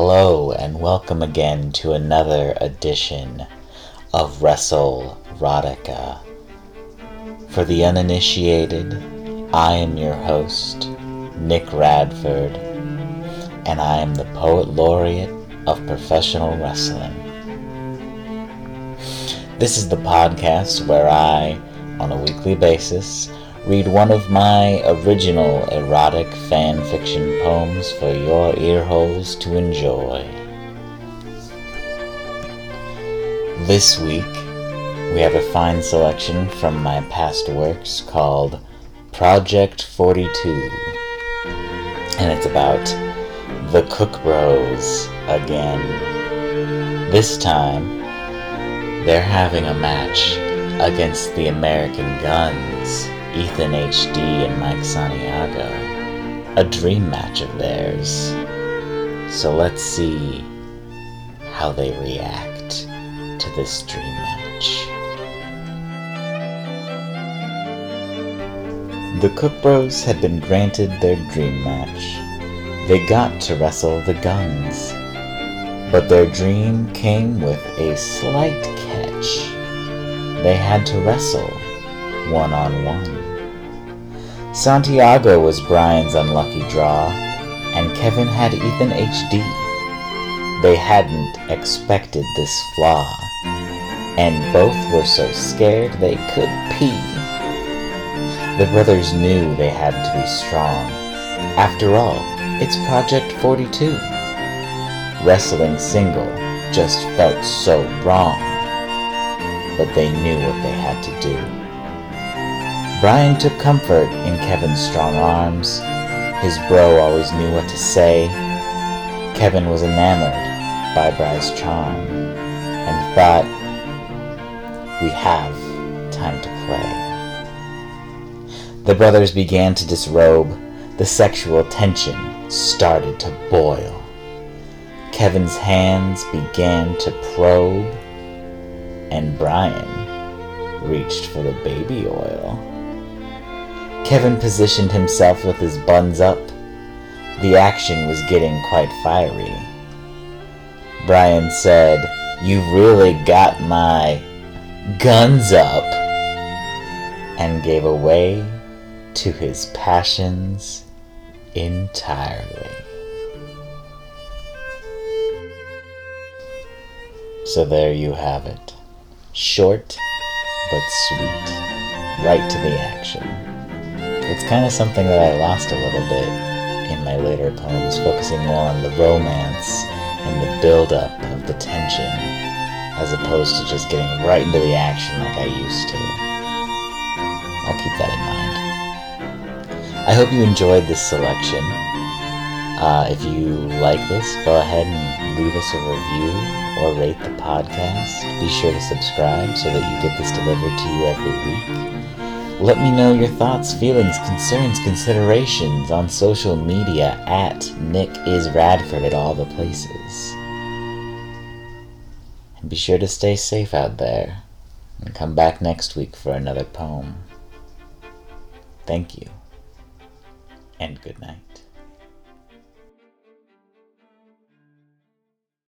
Hello, and welcome again to another edition of Wrestle Erotica. For the uninitiated, I am your host, Nick Radford, and I am the Poet Laureate of Professional Wrestling. This is the podcast where I, on a weekly basis, read one of my original erotic fan fiction poems for your earholes to enjoy. This week, we have a fine selection from my past works called Project 42, and it's about the Cook Bros again. This time, they're having a match against the American Gunz, Ethan HD and Mike Santiago. A dream match of theirs. So let's see how they react to this dream match. The Cook Bros had been granted their dream match. They got to wrestle the Gunz. But their dream came with a slight catch. They had to wrestle one on one. Santiago was Brian's unlucky draw, and Kevin had Ethan HD. They hadn't expected this flaw, and both were so scared they could pee. The brothers knew they had to be strong. After all, it's Project 42. Wrestling single just felt so wrong but they knew what they had to do. Brian took comfort in Kevin's strong arms. His bro always knew what to say. Kevin was enamored by Brian's charm and thought, we have time to play. The brothers began to disrobe. The sexual tension started to boil. Kevin's hands began to probe and Brian reached for the baby oil. Kevin positioned himself with his buns up. The action was getting quite fiery. Brian said, You really got my guns up, and gave away to his passions entirely. So there you have it. Short, but sweet. Right to the action. It's kind of something that I lost a little bit in my later poems, focusing more on the romance and the build-up of the tension, as opposed to just getting right into the action like I used to. I'll keep that in mind. I hope you enjoyed this selection. Uh, if you like this, go ahead and leave us a review or rate the podcast. Be sure to subscribe so that you get this delivered to you every week. Let me know your thoughts, feelings, concerns, considerations on social media at Nick is Radford at all the places. And be sure to stay safe out there and come back next week for another poem. Thank you, and good night.